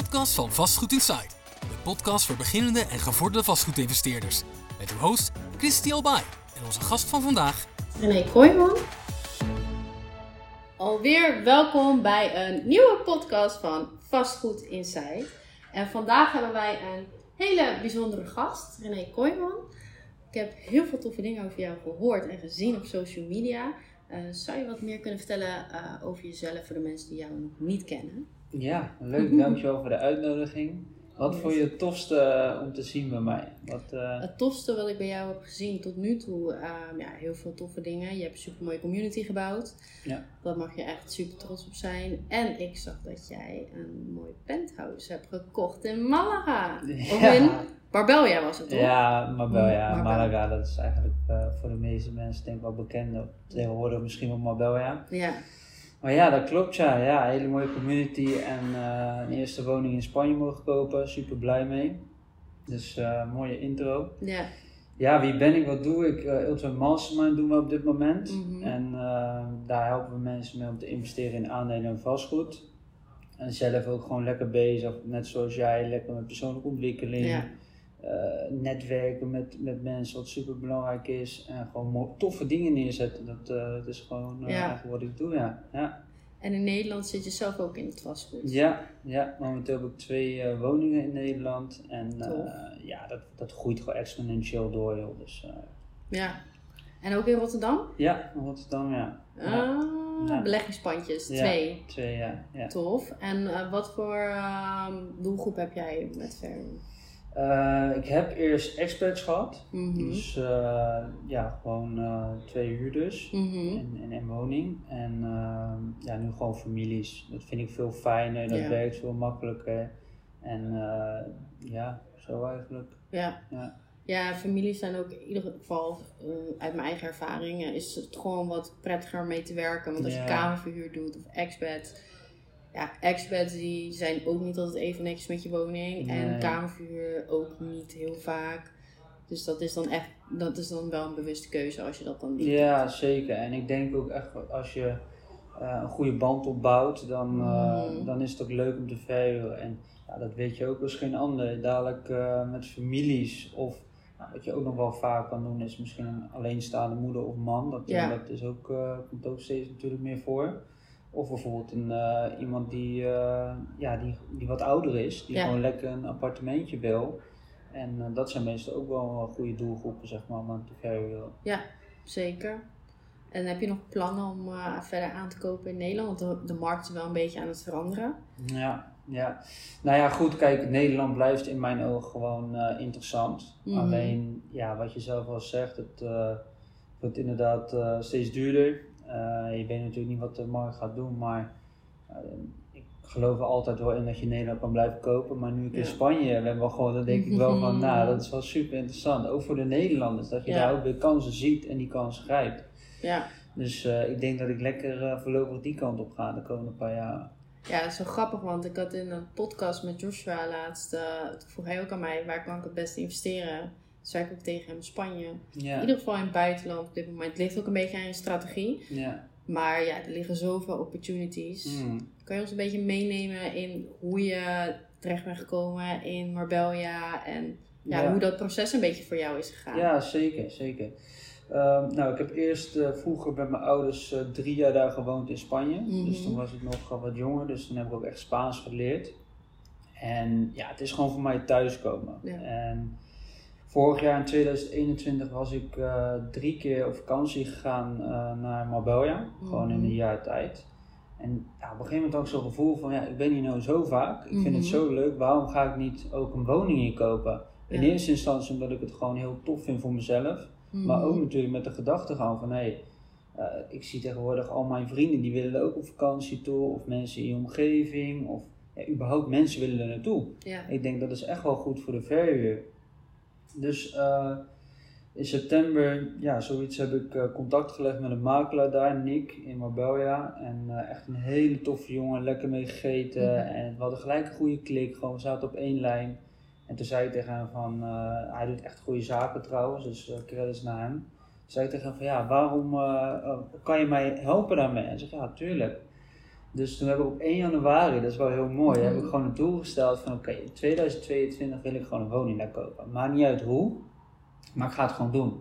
podcast van Vastgoed Insight. De podcast voor beginnende en gevorderde vastgoedinvesteerders. Met uw host Christy Albay en onze gast van vandaag René Kooijman. Alweer welkom bij een nieuwe podcast van Vastgoed Insight. En vandaag hebben wij een hele bijzondere gast, René Kooijman. Ik heb heel veel toffe dingen over jou gehoord en gezien op social media. Eh, zou je wat meer kunnen vertellen eh, over jezelf voor de mensen die jou nog niet kennen? Ja, leuk. Dankjewel voor de uitnodiging. Wat vond je het tofste eh, om te zien bij mij? Wat, eh, Het tofste wat ik bij jou heb gezien tot nu toe, ehm, ja, heel veel toffe dingen. Je hebt een super mooie community gebouwd. Ja. Daar mag je echt super trots op zijn. En ik zag dat jij een mooi penthouse hebt gekocht in Malaga. Of Ja. in Marbella was het toch? ja, Marbella, ja. Marbella. Malaga, dat is eigenlijk eh, voor de meeste mensen denk ik wel bekend. Tegenwoordig misschien wel Marbella. Ja. Maar ja, dat klopt ja. Ja, hele mooie community en eh, een eerste woning in Spanje mogen kopen. Super blij mee. Dus eh, mooie intro. Ja. Ja, wie ben ik? Wat doe ik? Uh, Ultimate Mastermind doen we op dit moment. Mhm. En eh, daar helpen we mensen mee om te investeren in aandelen en vastgoed. En zelf ook gewoon lekker bezig, net zoals jij, lekker met persoonlijke ontwikkeling. Ja. Eh, netwerken met, met mensen, wat super belangrijk is. En gewoon toffe dingen neerzetten. Dat, eh, dat is gewoon eh, Ja. eigenlijk wat ik doe, ja. ja. En in Nederland zit je zelf ook in het vastgoed. Ja, ja, momenteel heb ik twee woningen in Nederland. En ja, dat, dat groeit gewoon exponentieel door, joh. Dus Ja. En ook in Rotterdam? ja, Rotterdam, ja. Ah, Ja. beleggingspandjes, Ja. twee. Twee, ja. ja. Tof. En wat voor ehm, doelgroep heb jij met Fairway? Eh, ik heb eerst experts gehad. Mhm. Dus eh, ja, gewoon eh, twee huurders Mhm. in, in een woning. En ja, nu gewoon families. Dat vind ik veel fijner, dat Ja. werkt veel makkelijker. En ja, zo eigenlijk. Ja. Ja. Ja, families zijn ook in ieder geval, uit mijn eigen ervaring, is het gewoon wat prettiger mee te werken. Want als je kamerverhuur doet of expats, ja, expats die zijn ook niet altijd even netjes met je woning. En Nee. kamerverhuur ook niet heel vaak. Dus dat is dan echt, dat is dan wel een bewuste keuze als je dat dan niet Ja, doet. zeker. En ik denk ook echt, als je eh, een goede band opbouwt, dan, eh, Mhm. dan is het ook leuk om te verhuren. En ja, dat weet je ook als geen ander. Dadelijk eh, met families of nou, wat je ook nog wel vaak kan doen, is misschien een alleenstaande moeder of man. Dat, Ja. dat is ook, komt ook steeds natuurlijk meer voor. Of bijvoorbeeld een, eh, iemand die, eh, ja, die, die wat ouder is, die Ja. gewoon lekker een appartementje wil. En eh, dat zijn meestal ook wel goede doelgroepen, zeg maar, om aan te verhuren. Zeker. En heb je nog plannen om verder aan te kopen in Nederland? Want de, de markt is wel een beetje aan het veranderen. Ja, ja. Nou ja, goed, kijk, Nederland blijft in mijn ogen gewoon interessant. Mhm. Alleen, ja, wat je zelf al zegt, het wordt inderdaad steeds duurder. Eh, je weet natuurlijk niet wat de markt gaat doen, maar eh, ik geloof er altijd wel in dat je in Nederland kan blijven kopen. Maar nu ik Ja. in Spanje ben, wel gewoon, dan denk ik wel van, nou, dat is wel super interessant. Ook voor de Nederlanders, dat je Ja. daar ook weer kansen ziet en die kansen grijpt. Ja. Dus eh, ik denk dat ik lekker voorlopig die kant op ga de komende paar jaar. Ja, dat is zo grappig, want ik had in een podcast met Joshua laatst, toen vroeg hij ook aan mij, waar kan ik het beste investeren? Zei ik ook tegen hem, Spanje. In ieder geval in het buitenland op dit moment. Het ligt ook een beetje aan je strategie. Maar ja, er liggen zoveel opportunities. Mm. Kan je ons een beetje meenemen in hoe je terecht bent gekomen in Marbella en ja, hoe dat proces een beetje voor jou is gegaan? Ja, zeker, zeker. Ehm, nou, ik heb eerst eh, vroeger met mijn ouders eh, drie jaar daar gewoond in Spanje. Mhm. Dus toen was ik nog wat jonger, dus toen heb ik ook echt Spaans geleerd. En ja, het is gewoon voor mij thuiskomen. Ja. En vorig jaar in 2021 was ik eh, drie keer op vakantie gegaan eh, naar Marbella. Gewoon in Mhm. een jaar tijd. En ja, op een gegeven moment had ik zo'n gevoel van, ja, ik ben hier nou zo vaak. Ik vind het Mhm. zo leuk, waarom ga ik niet ook een woning hier kopen? In Ja. eerste instantie omdat ik het gewoon heel tof vind voor mezelf. Mhm. Maar ook natuurlijk met de gedachte gaan van hé, hey, eh, ik zie tegenwoordig al mijn vrienden die willen ook op vakantie toe. Of mensen in je omgeving. Of ja, überhaupt mensen willen er naartoe. Ik denk dat is echt wel goed voor de verhuur. Dus eh, in september, ja, zoiets heb ik eh, contact gelegd met een makelaar daar, Nick, in Marbella. En eh, echt een hele toffe jongen, lekker mee gegeten. Mhm. En we hadden gelijk een goede klik, gewoon we zaten op één lijn. En toen zei ik tegen hem van, hij doet echt goede zaken trouwens, dus credits naar hem. Toen zei ik tegen hem van, ja, waarom kan je mij helpen daarmee? En hij zegt, ja, tuurlijk. Dus toen heb ik op 1 januari, dat is wel heel mooi, Mhm. heb ik gewoon een doel gesteld van oké, in 2022 wil ik gewoon een woning daar kopen. Maakt niet uit hoe, maar ik ga het gewoon doen.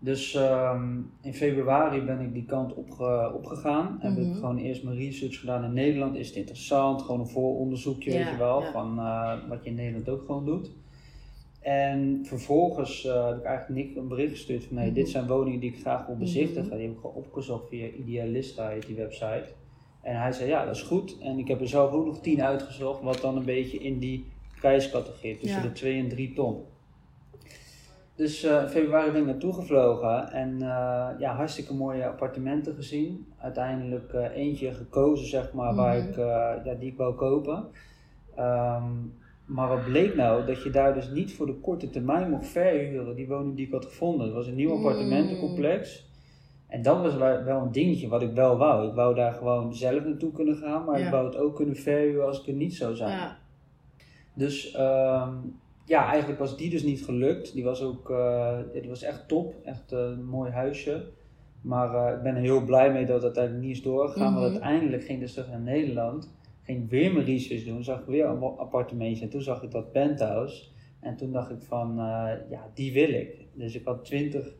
Dus ehm, in februari ben ik die kant opge- opgegaan. Heb ik Mhm. gewoon eerst mijn research gedaan in Nederland. Is het interessant? Gewoon een vooronderzoekje, weet je wel, ja. van eh, wat je in Nederland ook gewoon doet. En vervolgens eh, heb ik eigenlijk Nick een bericht gestuurd van hey, Mhm. dit zijn woningen die ik graag wil bezichtigen. Mhm. Die heb ik gewoon opgezocht via Idealista, heet die website. En hij zei ja, dat is goed. En ik heb er zelf ook nog 10 uitgezocht, wat dan een beetje in die prijscategorie, tussen Ja. de 2 en 3 ton. Dus eh, in februari ben ik naartoe gevlogen en eh, ja, hartstikke mooie appartementen gezien. Uiteindelijk eh, eentje gekozen, zeg maar, waar Mhm. ik, ja, die ik wou kopen. Ehm, maar wat bleek nou? Dat je daar dus niet voor de korte termijn mocht verhuren, die woning die ik had gevonden. Het was een nieuw Mm. appartementencomplex. En dat was wel een dingetje wat ik wel wou. Ik wou daar gewoon zelf naartoe kunnen gaan, maar Ja. ik wou het ook kunnen verhuren als ik er niet zou zijn. Ja. Dus ehm, ja, eigenlijk was die dus niet gelukt. Die was ook eh, die was echt top. Echt een mooi huisje. Maar eh, ik ben er heel blij mee dat het uiteindelijk niet is doorgegaan. Mhm. Want uiteindelijk ging ik dus terug naar Nederland. Ging weer mijn research doen. Zag ik weer een appartementje. En toen zag ik dat penthouse. En toen dacht ik van, eh, ja, die wil ik. Dus ik had twintig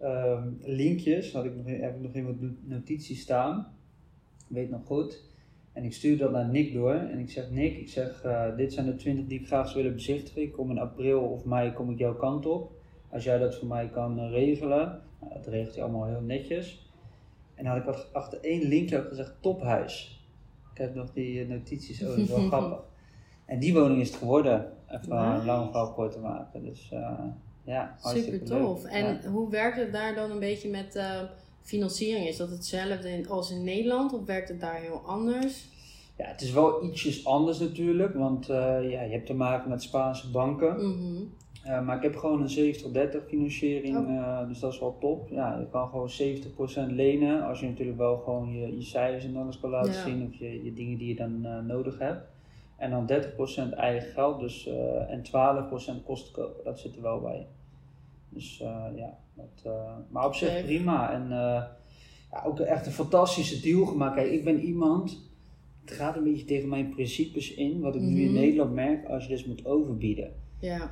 ehm, linkjes. Had ik nog, heb ik nog in wat notities staan. Weet nog goed. En ik stuurde dat naar Nick door. En ik zeg, Nick, ik zeg, eh, dit zijn de 20 die ik graag zou willen bezichtigen. Ik kom in april of mei kom ik jouw kant op. Als jij dat voor mij kan eh, regelen. Nou, dat regelt hij allemaal heel netjes. En dan had ik achter één linkje ook gezegd, tophuis. Ik heb nog die eh, notities, oh, dat is wel grappig. En die woning is het geworden. Even een lange verhaal kort te maken. Dus ja, Super tof. En Ja. hoe werkt het daar dan een beetje met eh, financiering? Is dat hetzelfde in- als in Nederland of werkt het daar heel anders? Ja, het is wel ietsjes anders natuurlijk, want eh, ja, je hebt te maken met Spaanse banken. Mhm. Eh, maar ik heb gewoon een 70-30 financiering, Oh. dus dat is wel top. Ja, je kan gewoon 70% lenen, als je natuurlijk wel gewoon je, je cijfers en alles kan laten Ja. zien, of je, je dingen die je dan nodig hebt. En dan 30% eigen geld, dus, eh, en 12% kosten kopen, dat zit er wel bij. Dus eh, ja, dat, eh, maar op zich prima. En ja, ook echt een fantastische deal gemaakt. Kijk, ik ben iemand, het gaat een beetje tegen mijn principes in, wat ik nu in Mhm. Nederland merk, als je dus moet overbieden. Ja.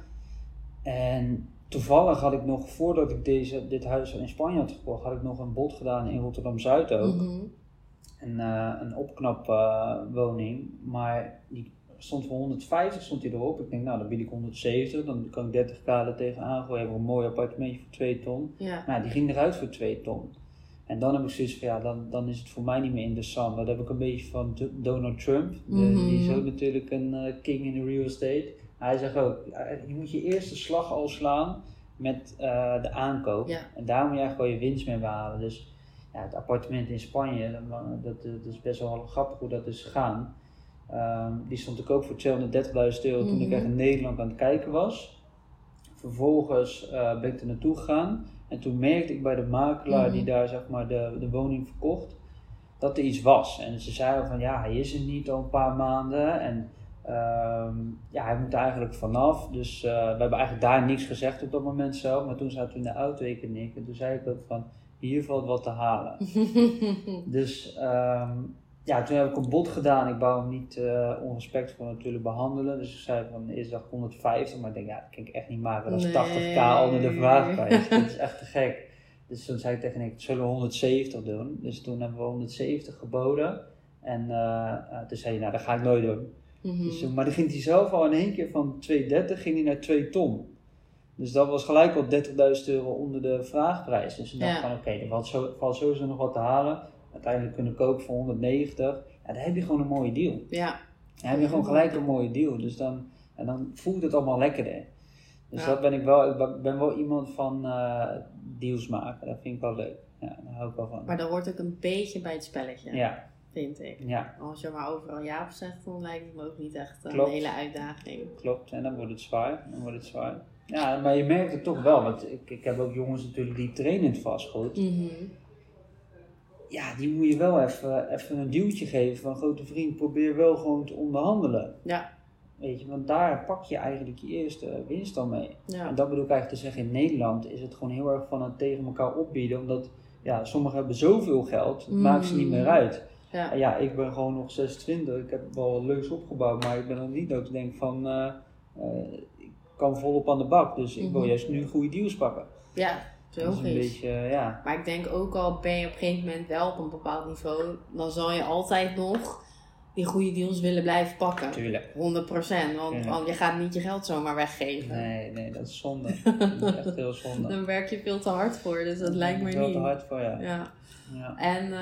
En toevallig had ik nog, voordat ik deze, dit huis in Spanje had gekocht, had ik nog een bod gedaan in Rotterdam-Zuid ook. Mhm. Een, eh, een opknapwoning, maar die stond voor 150 stond die erop. Ik denk, nou dan bied ik 170, dan kan ik 30k er tegenaan gooien. Heb ik een mooi appartementje voor 2 ton. Ja. Nou, die ging eruit voor 2 ton. En dan heb ik zoiets van, ja, dan, dan is het voor mij niet meer interessant. Dat heb ik een beetje van Do- Donald Trump. De- Mhm. Die is ook natuurlijk een eh, king in de real estate. Hij zegt ook, eh, je moet je eerste slag al slaan met eh, de aankoop. Ja. En daar moet je eigenlijk wel je winst mee behalen. Dus ja, het appartement in Spanje, dat, dat, dat is best wel grappig hoe dat is gegaan. Ehm, die stond ik ook voor 230.000 euro toen ik Mhm. echt in Nederland aan het kijken was. Vervolgens eh, ben ik er naartoe gegaan. En toen merkte ik bij de makelaar die Mhm. daar zeg maar de, de woning verkocht, dat er iets was. En ze zeiden van ja, hij is er niet al een paar maanden. En ehm, ja, hij moet er eigenlijk vanaf. Dus eh, we hebben eigenlijk daar niks gezegd op dat moment zelf. Maar toen zaten we in de auto, ik en ik. En toen zei ik ook van, hier valt wat te halen. Dus ehm, ja, toen heb ik een bod gedaan. Ik wou hem niet eh onrespectvol natuurlijk behandelen. Dus ik zei van eerst dacht ik 150, maar ik denk ja, dat kan ik echt niet maken. Dat is Nee. 80k onder de vraagprijs. dat is echt te gek. Dus toen zei ik tegen Nick, zullen we 170 doen? Dus toen hebben we 170 geboden. En eh, eh, toen zei hij, nou dat ga ik nooit doen. Mhm. Dus, maar dan ging hij zelf al in één keer van 230 ging hij naar 2 ton. Dus dat was gelijk al 30.000 euro onder de vraagprijs. Dus ik dacht Ja. van oké, er valt, zo, valt sowieso nog wat te halen. Uiteindelijk kunnen kopen voor 190. Ja, dan heb je gewoon een mooie deal. Ja. Dan heb je gewoon gelijk een mooie deal. Dus dan, en dan voelt het allemaal lekkerder. Dus Ja. dat ben ik wel. Ik ben- wel iemand van eh, deals maken. Dat vind ik wel leuk. Ja, daar hou ik wel van. Maar dat hoort ook een beetje bij het spelletje, Ja, vind ik. ja, Als je maar overal ja op zegt, dan lijkt het me ook niet echt een Klopt. hele uitdaging. klopt. En dan wordt het zwaar. Dan wordt het zwaar. Ja, maar je merkt het toch wel. Want ik, ik heb ook jongens natuurlijk die trainen in het vastgoed. Mhm. Ja, die moet je wel even, even een duwtje geven van grote vriend. Probeer wel gewoon te onderhandelen. Ja, Weet je, want daar pak je eigenlijk je eerste winst dan mee. ja. En dat bedoel ik eigenlijk te zeggen, in Nederland is het gewoon heel erg van het tegen elkaar opbieden. Omdat ja, sommigen hebben zoveel geld, het maakt ze niet meer uit. Ja. Ja, ik ben gewoon nog 26. Ik heb wel wat leuks opgebouwd, maar ik ben nog niet dat ik denk van, eh, eh, kan volop aan de bak. Dus ik wil Mhm. juist nu goede deals pakken. Ja, Dat is zo een beetje, eh, ja. Maar ik denk ook al ben je op een gegeven moment wel op een bepaald niveau, dan zal je altijd nog die goede deals willen blijven pakken. Tuurlijk. 100%, want, Ja. want je gaat niet je geld zomaar weggeven. Nee, nee, dat is zonde. dat is echt heel zonde. Dan werk je veel te hard voor, dus dat lijkt me niet. wel te hard voor, ja. Ja. ja. En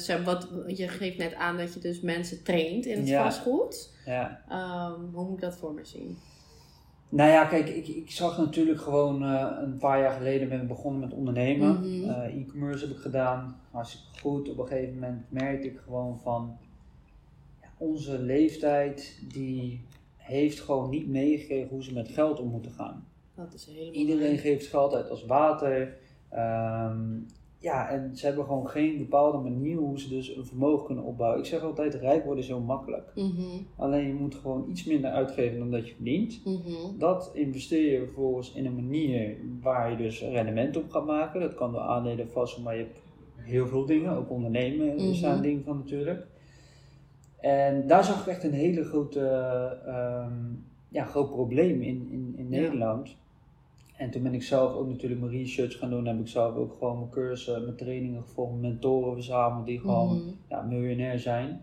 zeg, wat, je geeft net aan dat je dus mensen traint in het Ja. vastgoed. ja. Ehm, hoe moet ik dat voor me zien? Nou ja, kijk, ik, ik zag natuurlijk gewoon eh, een paar jaar geleden ben ik begonnen met ondernemen. Mhm. Eh, E-commerce heb ik gedaan, hartstikke goed. Op een gegeven moment merkte ik gewoon van ja, onze leeftijd die heeft gewoon niet meegekregen hoe ze met geld om moeten gaan. Dat is helemaal Iedereen geeft geld uit als water. Ehm, ja, en ze hebben gewoon geen bepaalde manier hoe ze dus een vermogen kunnen opbouwen. Ik zeg altijd, rijk worden is heel makkelijk. Mhm, Alleen je moet gewoon iets minder uitgeven dan dat je verdient. mhm, Dat investeer je vervolgens in een manier waar je dus rendement op gaat maken. Dat kan door aandelen vast, maar je hebt heel veel dingen. Ook ondernemen is daar een Mhm. ding van natuurlijk. En daar zag ik echt een hele grote, ehm, ja, groot probleem in, in, in Ja. En toen ben ik zelf ook natuurlijk mijn research gaan doen. Heb ik zelf ook gewoon mijn cursussen, mijn trainingen gevolgd, mentoren verzameld die gewoon mhm. ja, miljonair zijn.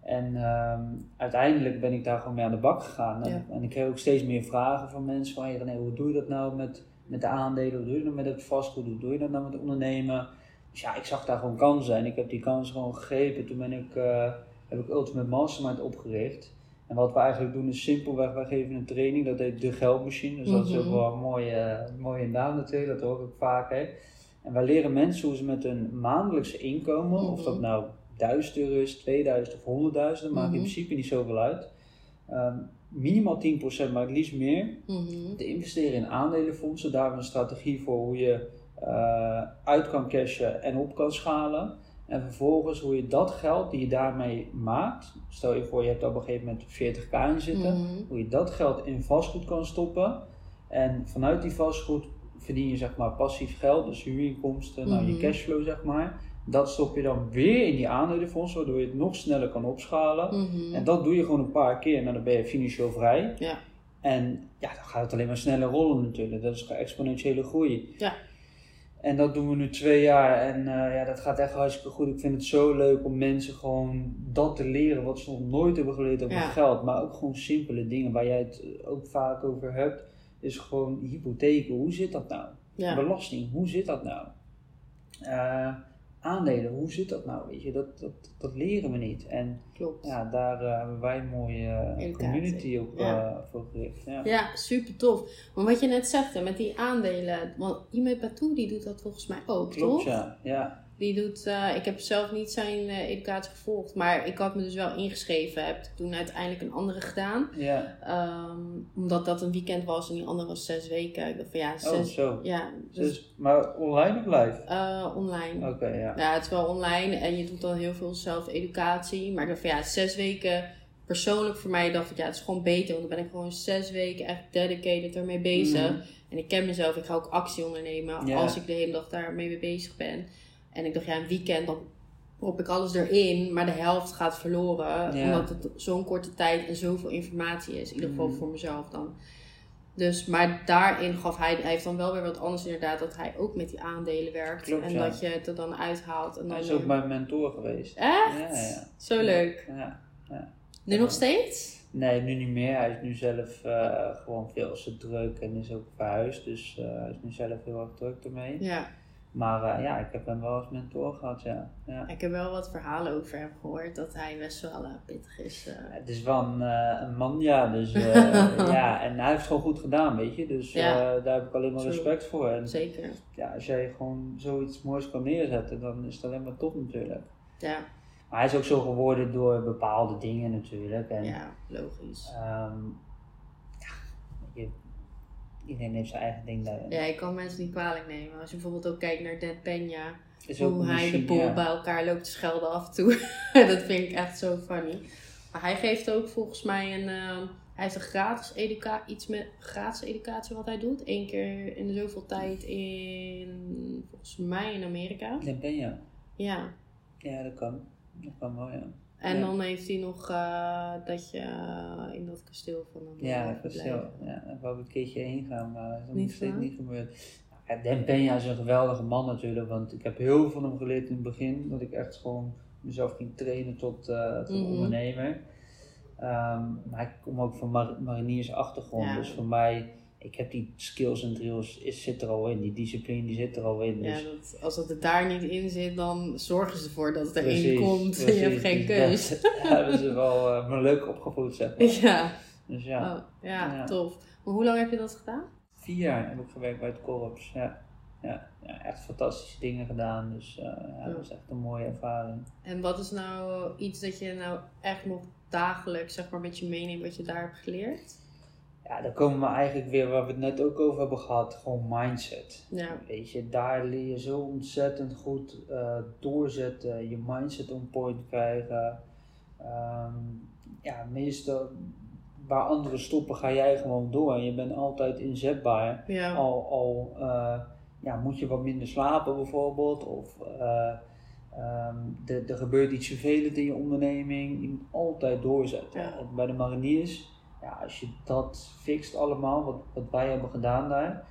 En ehm, uiteindelijk ben ik daar gewoon mee aan de bak gegaan. En, Ja. en ik kreeg ook steeds meer vragen van mensen van, hey René, hoe doe je dat nou met, met de aandelen? Hoe doe je dat met het vastgoed? Hoe doe je dat nou met ondernemen? Dus ja, ik zag daar gewoon kansen en ik heb die kansen gewoon gegrepen. Toen ben ik, eh, heb ik Ultimate Mastermind opgericht. En wat we eigenlijk doen is simpelweg, wij geven een training, dat heet de geldmachine. Dus dat is ook Mhm. wel een mooie, mooie naam natuurlijk, dat hoor ik ook vaker. En wij leren mensen hoe ze met hun maandelijkse inkomen, of Mhm. dat nou 1000 euro is, 2000 of 100.000, dat maakt in Mhm. principe niet zoveel uit. Ehm, minimaal 10%, maar het liefst meer. Te investeren in aandelenfondsen, daar hebben we een strategie voor hoe je eh, uit kan cashen en op kan schalen. En vervolgens hoe je dat geld die je daarmee maakt, stel je voor je hebt op een gegeven moment 40k in zitten, Mhm. hoe je dat geld in vastgoed kan stoppen. En vanuit die vastgoed verdien je zeg maar passief geld, dus huurinkomsten, nou je Mhm. cashflow zeg maar. Dat stop je dan weer in die aandelenfonds, waardoor je het nog sneller kan opschalen. Mhm. En dat doe je gewoon een paar keer en dan ben je financieel vrij. Ja. En ja, dan gaat het alleen maar sneller rollen natuurlijk. Dat is exponentiële groei. Ja. En dat doen we nu twee jaar en eh, ja, dat gaat echt hartstikke goed. Ik vind het zo leuk om mensen gewoon dat te leren wat ze nog nooit hebben geleerd over Ja. geld. Maar ook gewoon simpele dingen waar jij het ook vaak over hebt. Is gewoon hypotheken, hoe zit dat nou? Ja. Belasting, hoe zit dat nou? Eh, aandelen, hoe zit dat nou? Weet je, dat, dat, dat leren we niet. En Klopt. ja, daar eh, hebben wij een mooie eh, community op Ja. eh, voor gericht. Ja. Ja, super tof. Maar wat je net zegt hè, met die aandelen, want Ime Batou die doet dat volgens mij ook, Klopt, toch? ja. ja. Die doet, eh, ik heb zelf niet zijn eh, educatie gevolgd, maar ik had me dus wel ingeschreven. Heb toen uiteindelijk een andere gedaan. ja. Ehm, omdat dat een weekend was en die andere was zes weken. Ik dacht van ja, Oh, zes, zo. ja, dus, Dus, maar online of live? eh, online. Oké, ja. Ja, het is wel online en je doet dan heel veel zelf-educatie. Maar ik dacht van ja, zes weken persoonlijk voor mij dacht ik ja, het is gewoon beter. Want dan ben ik gewoon zes weken echt dedicated ermee bezig. Mhm. En ik ken mezelf, ik ga ook actie ondernemen als ik de hele dag daarmee mee bezig ben. En ik dacht ja, een weekend dan prop ik alles erin, maar de helft gaat verloren. Ja. Omdat het zo'n korte tijd en zoveel informatie is. In ieder geval Mhm. voor mezelf dan. Dus, maar daarin gaf hij, hij heeft dan wel weer wat anders inderdaad, dat hij ook met die aandelen werkt. Klopt, en ja. dat je het er dan uithaalt. En dan Hij is ook mijn mentor geweest. Echt? Ja, ja. Zo leuk. Ja. Nu nog steeds? Nee, nu niet meer. Hij is nu zelf eh, gewoon veel te druk en is ook verhuisd. Dus eh, hij is nu zelf heel erg druk ermee. Ja. Maar eh, ja, ik heb hem wel als mentor gehad, ja. ja. Ik heb wel wat verhalen over hem gehoord, dat hij best wel eh, pittig is. eh. Het is wel een, een man, ja. Dus ja, en hij heeft het gewoon goed gedaan, weet je. Dus Ja. daar heb ik alleen maar respect voor. En Zeker. ja, als jij gewoon zoiets moois kan neerzetten, dan is het alleen maar top natuurlijk. Ja, Maar hij is ook zo geworden door bepaalde dingen natuurlijk. En, ja logisch. ehm, ja, je, iedereen heeft zijn eigen ding daarin. Ja, ik kan mensen niet kwalijk nemen. Als je bijvoorbeeld ook kijkt naar Dan Peña, hoe hij de boel ja. bij elkaar loopt te schelden af en toe. dat vind ik echt zo funny. Maar hij geeft ook volgens mij een. ehm, hij heeft een gratis educatie, iets met gratis educatie wat hij doet. Eén keer in zoveel tijd in, volgens mij in Amerika. Dan je. Ja. Ja, dat kan. Dat kan wel, ja. En Ja. dan heeft hij nog eh, dat je eh, in dat kasteel van hem Ja, eh, dat zo. Ja, daar wou ik een keertje heen gaan, maar dat is nog steeds niet gebeurd. Ja, Dan Benja is een geweldige man natuurlijk, want ik heb heel veel van hem geleerd in het begin. Dat ik echt gewoon mezelf ging trainen tot, eh, tot Mhm. ondernemer. Ehm, maar ik kom ook van mar mariniers achtergrond, Ja. dus voor mij, ik heb die skills en drills, is, zit er al in. Die discipline die zit er al in. Ja, Dus dat, als dat er daar niet in zit, dan zorgen ze ervoor dat het erin Precies, komt. Je hebt geen Dus keus. dat hebben ze wel me leuk opgevoed, zeg maar. Ja, Dus ja, Oh, ja, Ja. tof. Maar hoe lang heb je dat gedaan? vier jaar heb ik gewerkt bij het korps. Ja, ja, ja echt fantastische dingen gedaan. Dus eh, ja, dat was echt een mooie ervaring. En wat is nou iets dat je nou echt nog dagelijks zeg maar, met je meeneemt wat je daar hebt geleerd? Ja, dan komen we eigenlijk weer waar we het net ook over hebben gehad. Gewoon mindset. Ja, Weet je, daar leer je zo ontzettend goed eh, doorzetten. Je mindset on point krijgen. Ehm, ja, meestal waar anderen stoppen ga jij gewoon door. Je bent altijd inzetbaar. ja, al, al eh, ja, moet je wat minder slapen bijvoorbeeld, of eh, ehm, er- er gebeurt iets vervelend in je onderneming, je moet altijd doorzetten. Ja. Bij de mariniers, ja, als je dat fixt allemaal, wat, wat wij hebben gedaan daar,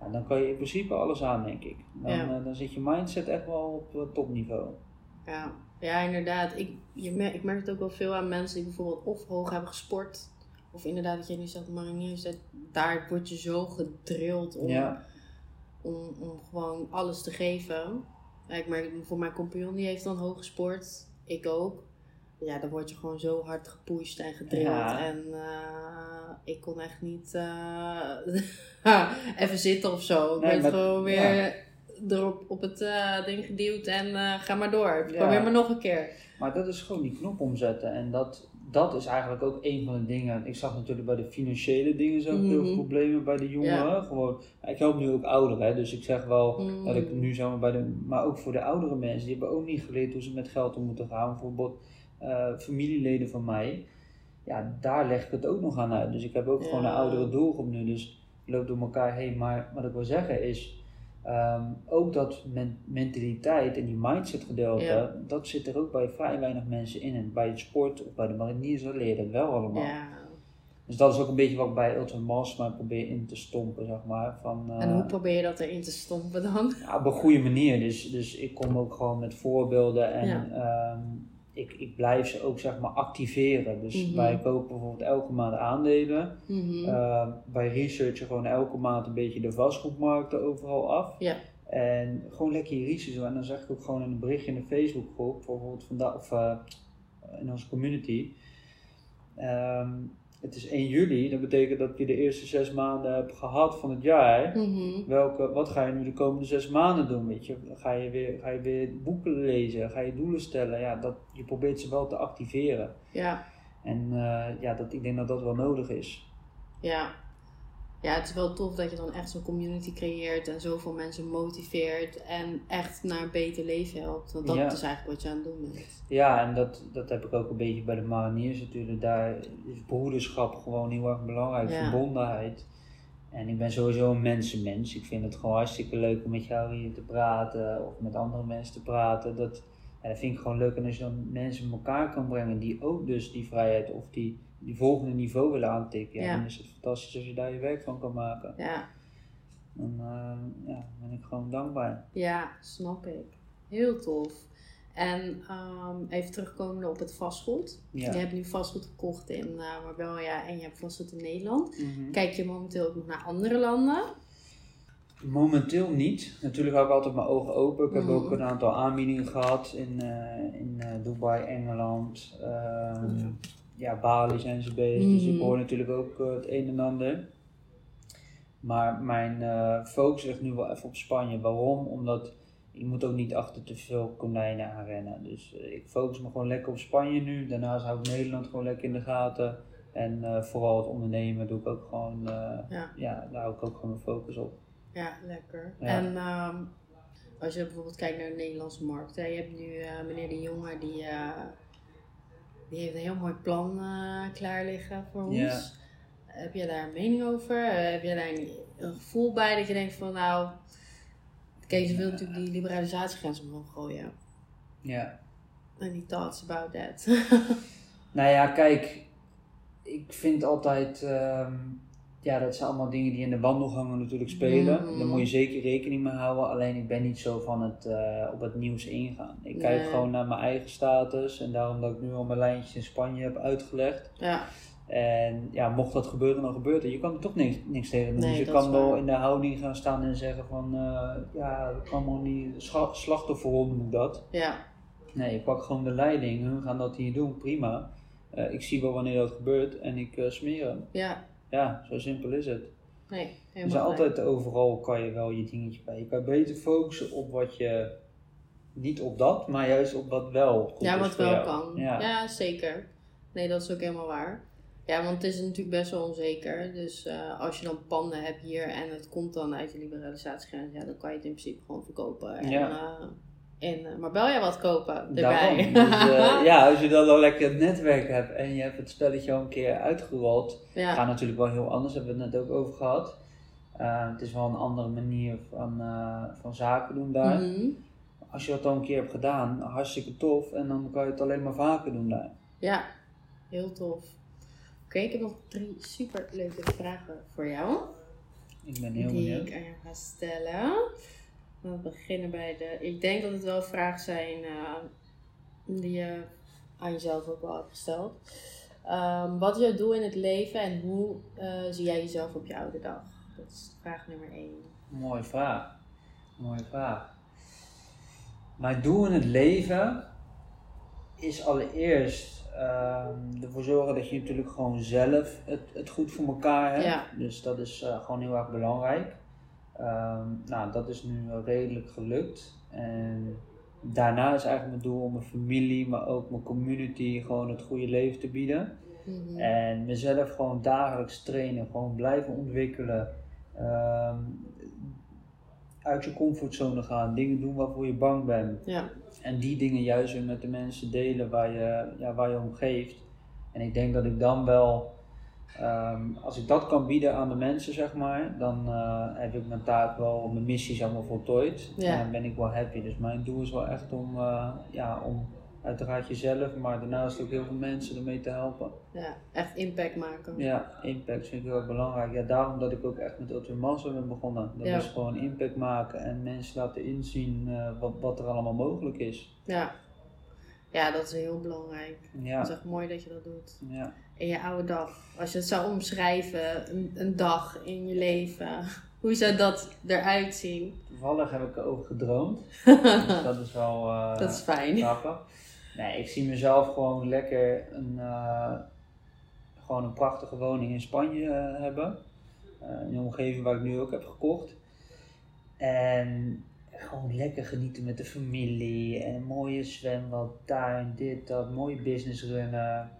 ja, dan kan je in principe alles aan, denk ik. Dan, Ja. eh, dan zit je mindset echt wel op eh, topniveau. ja. ja, inderdaad. Ik, je mer- ik merk het ook wel veel aan mensen die bijvoorbeeld of hoog hebben gesport. Of inderdaad, wat jij nu zegt, mariniers, dat- daar word je zo gedrild om, Ja, om, om gewoon alles te geven. Ja, ik merk voor mijn compagnon, die heeft dan hoog gesport. Ik ook. Ja, dan word je gewoon zo hard gepusht en gedrild. Ja. En eh, ik kon echt niet eh, even zitten of zo. Ik Nee, maar- gewoon weer ja. erop op het eh, ding geduwd en ga maar door. Ja. Probeer maar nog een keer. Maar dat is gewoon die knop omzetten. En dat, dat is eigenlijk ook een van de dingen. Ik zag natuurlijk bij de financiële dingen zo veel Mhm. problemen bij de jongeren. Gewoon, ik help nu ook ouderen, hè, dus ik zeg wel Mhm. dat ik nu zeg maar bij de. Maar ook voor de oudere mensen, die hebben ook niet geleerd hoe ze met geld om moeten gaan. Bijvoorbeeld eh, familieleden van mij. Ja, daar leg ik het ook nog aan uit. Dus ik heb ook Ja. gewoon een oudere doelgroep nu. Dus je loopt door elkaar heen. Maar wat ik wil zeggen is. ehm, ook dat men- mentaliteit en die mindset gedeelte, Ja. dat zit er ook bij vrij weinig mensen in. En bij het sport of bij de mariniers dat leer je dat wel allemaal. Ja. Dus dat is ook een beetje wat ik bij Ultra Mastermind probeer in te stompen, zeg maar. Van, En eh, hoe probeer je dat erin te stompen dan? ja, op een goede manier. Dus, dus ik kom ook gewoon met voorbeelden en Ja. ehm, ik, ik blijf ze ook zeg maar activeren. Dus Mhm. wij kopen bijvoorbeeld elke maand aandelen. Mhm. Ehm, wij researchen gewoon elke maand een beetje de vastgoedmarkten overal af. Ja. En gewoon lekker je research doen. En dan zeg ik ook gewoon in een berichtje in de Facebookgroep, bijvoorbeeld vandaag, of eh, in onze community. Ehm, het is 1 juli, dat betekent dat je de eerste zes maanden hebt gehad van het jaar. Mhm. Welke, wat ga je nu de komende zes maanden doen? Weet je? Ga, je weer, ga je weer boeken lezen? Ga je doelen stellen? Ja, dat, je probeert ze wel te activeren. Ja. En eh, ja, dat, ik denk dat dat wel nodig is. Ja. Ja, het is wel tof dat je dan echt zo'n community creëert en zoveel mensen motiveert en echt naar een beter leven helpt. Want dat Ja. is eigenlijk wat je aan het doen bent. Ja, en dat, dat heb ik ook een beetje bij de mariniers natuurlijk. Daar is broederschap gewoon heel erg belangrijk, Ja. verbondenheid. En ik ben sowieso een mensenmens. Ik vind het gewoon hartstikke leuk om met jou hier te praten of met andere mensen te praten. Dat, dat vind ik gewoon leuk. En als je dan mensen bij elkaar kan brengen die ook dus die vrijheid of die, die volgende niveau willen aantikken, ja, Ja. dan is het fantastisch als je daar je werk van kan maken. Ja. Dan eh, ja, ben ik gewoon dankbaar. Ja, snap ik. Heel tof. En ehm, even terugkomen op het vastgoed. Ja. Je hebt nu vastgoed gekocht in uh, Marbella en je hebt vastgoed in Nederland. Mhm. Kijk je momenteel ook nog naar andere landen? Momenteel niet. Natuurlijk hou ik altijd mijn ogen open. Ik heb Mhm. ook een aantal aanbiedingen gehad in, eh, in eh, Dubai, Engeland. ehm, Ja. Ja, Bali zijn ze bezig. Dus ik Mhm. hoor natuurlijk ook eh, het een en ander. Maar mijn eh, focus ligt nu wel even op Spanje. Waarom? Omdat je moet ook niet achter te veel konijnen aanrennen. Dus eh, ik focus me gewoon lekker op Spanje nu. Daarnaast hou ik Nederland gewoon lekker in de gaten. En vooral het ondernemen doe ik ook gewoon, Ja. ja, daar hou ik ook gewoon mijn focus op. Ja, lekker. Ja. En ehm, als je bijvoorbeeld kijkt naar de Nederlandse markt. Hè, je hebt nu meneer De Jonge, die, die heeft een heel mooi plan eh, klaar liggen voor ons. Heb je daar een mening over? Eh, heb je daar een, een gevoel bij dat je denkt van nou... Ze wil natuurlijk die liberalisatiegrens omhoog gooien. Ja, Any thoughts about that? Nou ja, kijk, ik vind altijd, ehm, ja, dat zijn allemaal dingen die in de wandelgangen natuurlijk spelen. Mhm. Daar moet je zeker rekening mee houden. Alleen ik ben niet zo van het eh, op het nieuws ingaan. Ik kijk gewoon naar mijn eigen status en daarom dat ik nu al mijn lijntjes in Spanje heb uitgelegd. ja, En ja, mocht dat gebeuren, dan gebeurt het. Je kan er toch niks, niks tegen doen. Nee, dus je kan wel in de houding gaan staan en zeggen van, eh, ja, dat kan wel niet, noem ik dat. ja, Nee, ik pak gewoon de leiding. Hun gaan dat hier doen, prima. Eh, ik zie wel wanneer dat gebeurt en ik smeer hem. ja. Ja, zo simpel is het. Nee, helemaal zijn gelijk. altijd overal kan je wel je dingetje bij. Je kan beter focussen op wat je, niet op dat, maar juist op wat wel goed Ja, wat wel jou. kan. Ja. Ja. zeker. Nee, dat is ook helemaal waar. Ja, want het is natuurlijk best wel onzeker. Dus eh, als je dan panden hebt hier en het komt dan uit je liberalisatiegrens, ja, dan kan je het in principe gewoon verkopen. En, Ja. eh, eh, Marbella wat kopen erbij. Daarom. Dus, eh, ja, als je dan al lekker het netwerk hebt en je hebt het spelletje al een keer uitgerold, ja. gaat natuurlijk wel heel anders, hebben we het net ook over gehad. Eh, het is wel een andere manier van, van zaken doen daar. Mhm. Als je dat al een keer hebt gedaan, hartstikke tof. En dan kan je het alleen maar vaker doen daar. Ja, heel tof. Oké, ik heb nog drie super leuke vragen voor jou. Ik ben heel die benieuwd. ik aan jou ga stellen. We beginnen bij de. Ik denk dat het wel vragen zijn eh, die je aan jezelf ook wel hebt gesteld. Ehm, wat is jouw doel in het leven en hoe eh, zie jij jezelf op je oude dag? Dat is vraag nummer één. Mooie vraag. Mooie vraag. Mijn doel in het leven is allereerst ehm, ervoor zorgen dat je natuurlijk gewoon zelf het, het goed voor elkaar hebt. Ja. Dus dat is eh, gewoon heel erg belangrijk. Ehm, nou, dat is nu redelijk gelukt. En daarna is eigenlijk mijn doel om mijn familie, maar ook mijn community gewoon het goede leven te bieden. Mhm. En mezelf gewoon dagelijks trainen, gewoon blijven ontwikkelen. Ehm, uit je comfortzone gaan, dingen doen waarvoor je bang bent. Ja, En die dingen juist weer met de mensen delen waar je, ja, waar je om geeft. En ik denk dat ik dan wel, ehm, als ik dat kan bieden aan de mensen, zeg maar, dan eh, heb ik mijn taak wel, mijn missie zeg maar voltooid. Ja. En dan ben ik wel happy. Dus mijn doel is wel echt om, eh, ja, om uiteraard jezelf, maar daarnaast ook heel veel mensen ermee te helpen. ja, echt impact maken. Ja, impact vind ik heel erg belangrijk. Ja, daarom dat ik ook echt met Master ben begonnen. Dat Ja. is gewoon impact maken en mensen laten inzien eh, wat, wat er allemaal mogelijk is. Ja. Ja, dat is heel belangrijk. Het is echt mooi dat je dat doet. ja. In je oude dag, als je het zou omschrijven, een, een dag in je leven, hoe zou dat eruit zien? Toevallig heb ik erover gedroomd. dus dat is wel eh, Dat is fijn. grappig. Nee, ik zie mezelf gewoon lekker een, eh, gewoon een prachtige woning in Spanje eh, hebben. In een omgeving waar ik nu ook heb gekocht. En gewoon lekker genieten met de familie. En mooie zwembad, tuin, dit, dat. Mooie business runnen.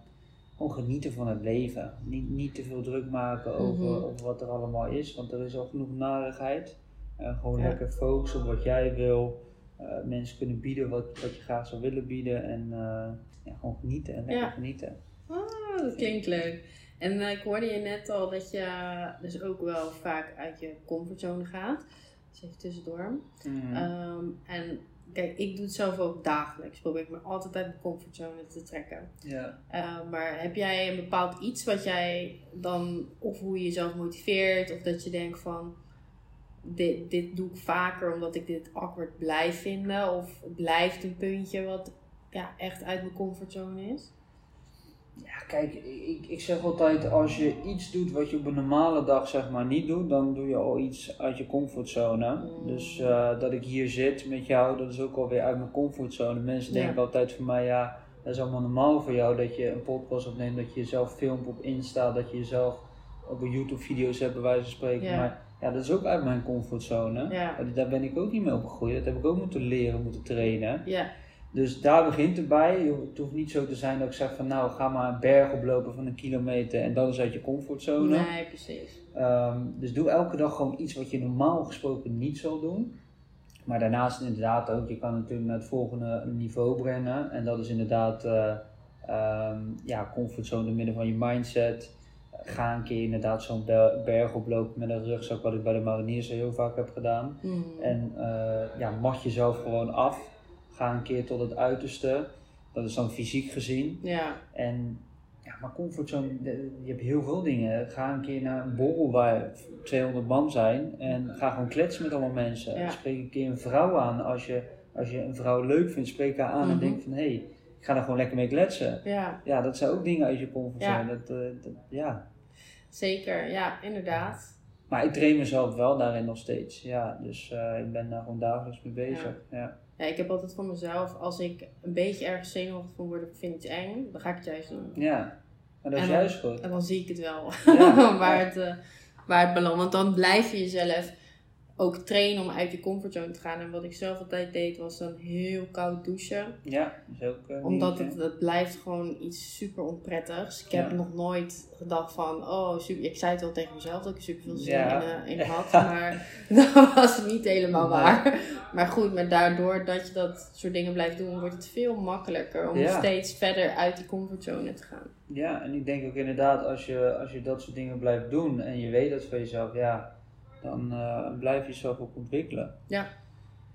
Gewoon genieten van het leven. Niet, niet te veel druk maken over, Mhm. over wat er allemaal is. Want er is al genoeg narigheid. En gewoon Ja. lekker focussen op wat jij wil. Eh, mensen kunnen bieden wat, wat je graag zou willen bieden. En eh, ja, gewoon genieten en lekker Ja. genieten. Ah, dat klinkt leuk. En eh, ik hoorde je net al dat je dus ook wel vaak uit je comfortzone gaat. Dus even tussendoor. Mhm. Ehm, en kijk, ik doe het zelf ook dagelijks. Probeer ik me altijd uit mijn comfortzone te trekken. ja. Eh, maar heb jij een bepaald iets wat jij dan, of hoe je jezelf motiveert, of dat je denkt van, dit, dit doe ik vaker omdat ik dit awkward blijf vinden, of blijft een puntje wat ja, echt uit mijn comfortzone is? Ja, kijk, ik, ik zeg altijd, als je iets doet wat je op een normale dag zeg maar niet doet, dan doe je al iets uit je comfortzone. Mm. Dus eh, dat ik hier zit met jou, dat is ook alweer uit mijn comfortzone. Mensen Ja. denken altijd van mij, ja, dat is allemaal normaal voor jou dat je een podcast opneemt, dat je jezelf filmt op Insta, dat je jezelf op een YouTube video's hebt bij wijze van spreken. Ja. Maar ja, dat is ook uit mijn comfortzone. Ja. Daar ben ik ook niet mee opgegroeid. Dat heb ik ook moeten leren, moeten trainen. Ja, Dus daar begint het bij. Het hoeft niet zo te zijn dat ik zeg van nou ga maar een berg oplopen van een kilometer en dat is uit je comfortzone. nee, precies. Ehm, dus doe elke dag gewoon iets wat je normaal gesproken niet zal doen. Maar daarnaast inderdaad ook, je kan natuurlijk naar het volgende niveau brengen. En dat is inderdaad eh ehm, ja, comfortzone midden van je mindset. Ga een keer inderdaad zo'n berg oplopen met een rugzak, wat ik bij de mariniers heel vaak heb gedaan. Mm. En eh, ja, mat jezelf gewoon af. Ga een keer tot het uiterste. Dat is dan fysiek gezien. Ja, En ja, maar comfortzone, je hebt heel veel dingen. Ga een keer naar een borrel waar 200 man zijn en ga gewoon kletsen met allemaal mensen. Ja. Spreek een keer een vrouw aan. Als je, als je een vrouw leuk vindt, spreek haar aan en Mhm. denk van hé, hey, ik ga daar gewoon lekker mee kletsen. ja, Ja, dat zijn ook dingen uit je comfortzone. Ja. Dat, eh, dat, ja. zeker. Ja, inderdaad. Maar ik train mezelf wel daarin nog steeds. Ja, dus eh, ik ben daar gewoon dagelijks mee bezig. Ja. Ja, ik heb altijd voor mezelf, als ik een beetje ergens zenuwachtig van word of vind ik het eng, dan ga ik het juist doen. Ja, maar dat is dan- juist goed. En dan zie ik het wel, Ja. waar, het, eh, waar het belandt. Want dan blijf je jezelf ook trainen om uit je comfortzone te gaan. En wat ik zelf altijd deed, was dan heel koud douchen. Ja, dat is ook eh, Omdat het, het blijft gewoon iets super onprettigs. Ik heb nog nooit gedacht van, oh, super, ik zei het wel tegen mezelf dat ik er super veel zin Ja. in, eh, in had. Maar dat was niet helemaal Nee. waar. Maar goed, maar daardoor dat je dat soort dingen blijft doen, wordt het veel makkelijker om Ja. steeds verder uit die comfortzone te gaan. Ja, en ik denk ook inderdaad, als je, als je dat soort dingen blijft doen en je weet dat van jezelf, ja, dan eh, blijf je jezelf ook ontwikkelen.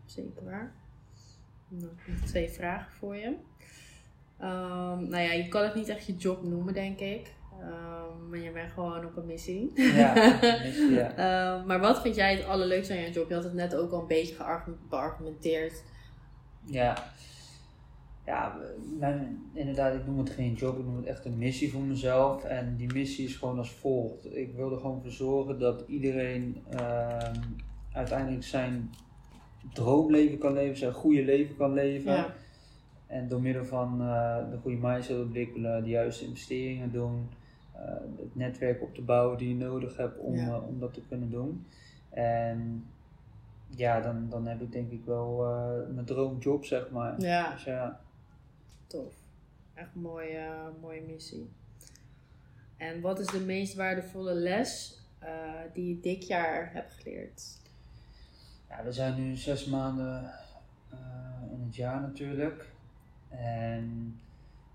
Zeker waar. Nog twee vragen voor je. Ehm, nou ja, je kan het niet echt je job noemen, denk ik. Ehm, maar je bent gewoon op een missie. Ja, missie, ja. Ehm, maar wat vind jij het allerleukste aan je job? Je had het net ook al een beetje geargu- beargumenteerd. Ja, ja mijn, inderdaad, ik noem het geen job, ik noem het echt een missie voor mezelf. En die missie is gewoon als volgt. Ik wil er gewoon voor zorgen dat iedereen ehm, uiteindelijk zijn droomleven kan leven, zijn goede leven kan leven. Ja, En door middel van eh, de goede mindset ontwikkelen, de juiste investeringen doen, eh, het netwerk op te bouwen die je nodig hebt om, Ja. eh, om dat te kunnen doen. En ja, dan, dan heb ik denk ik wel mijn droomjob, zeg maar. ja Dus ja, tof. Echt een mooie, mooie missie. En wat is de meest waardevolle les eh, die je dit jaar hebt geleerd? ja, we zijn nu zes maanden eh, in het jaar natuurlijk. En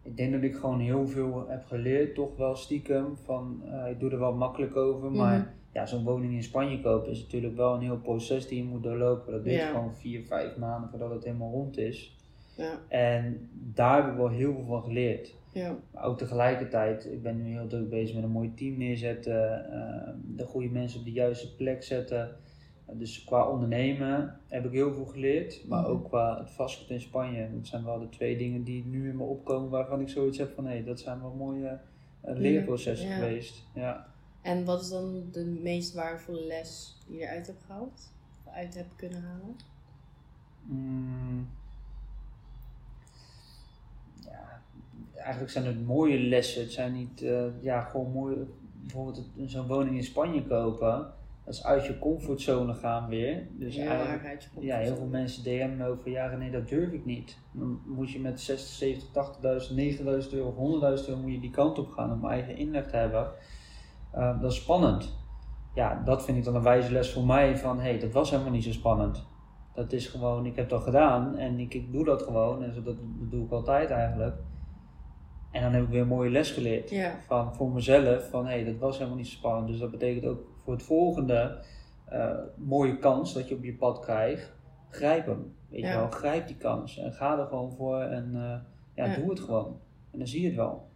ik denk dat ik gewoon heel veel heb geleerd, toch wel stiekem. Van, eh, ik doe er wel makkelijk over, maar Mhm. ja, zo'n woning in Spanje kopen is natuurlijk wel een heel proces die je moet doorlopen. Dat duurt Ja. gewoon vier, vijf maanden voordat het helemaal rond is. Ja, En daar heb ik wel heel veel van geleerd. ja, Maar ook tegelijkertijd, ik ben nu heel druk bezig met een mooi team neerzetten, eh, de goede mensen op de juiste plek zetten. Uh, dus qua ondernemen heb ik heel veel geleerd, maar Mhm. ook qua het vastgoed in Spanje. Dat zijn wel de twee dingen die nu in me opkomen waarvan ik zoiets heb van hé, dat zijn wel mooie eh, leerprocessen Ja. geweest. Ja. En wat is dan de meest waardevolle les die je eruit hebt gehaald? Uit hebt kunnen halen? Mm. Ja, eigenlijk zijn het mooie lessen. Het zijn niet, eh, ja, gewoon mooi. Bijvoorbeeld zo'n woning in Spanje kopen. Dat is uit je comfortzone gaan weer. Dus eigenlijk, je ja, heel veel mensen DM'en me over, ja nee, dat durf ik niet. Dan moet je met 60, 70, 80.000, 90.000 euro of 100.000 euro moet je die kant op gaan om eigen inleg te hebben. Eh, dat is spannend. Ja, dat vind ik dan een wijze les voor mij van, hé, hey, dat was helemaal niet zo spannend. Dat is gewoon, ik heb dat gedaan en ik, ik doe dat gewoon en dat, dat doe ik altijd eigenlijk. En dan heb ik weer een mooie les geleerd Ja, van voor mezelf van hé, hey, dat was helemaal niet zo spannend. Dus dat betekent ook voor het volgende eh, mooie kans dat je op je pad krijgt, grijp hem. Weet Ja. je wel, grijp die kans en ga er gewoon voor en eh, ja, Ja. doe het gewoon. En dan zie je het wel.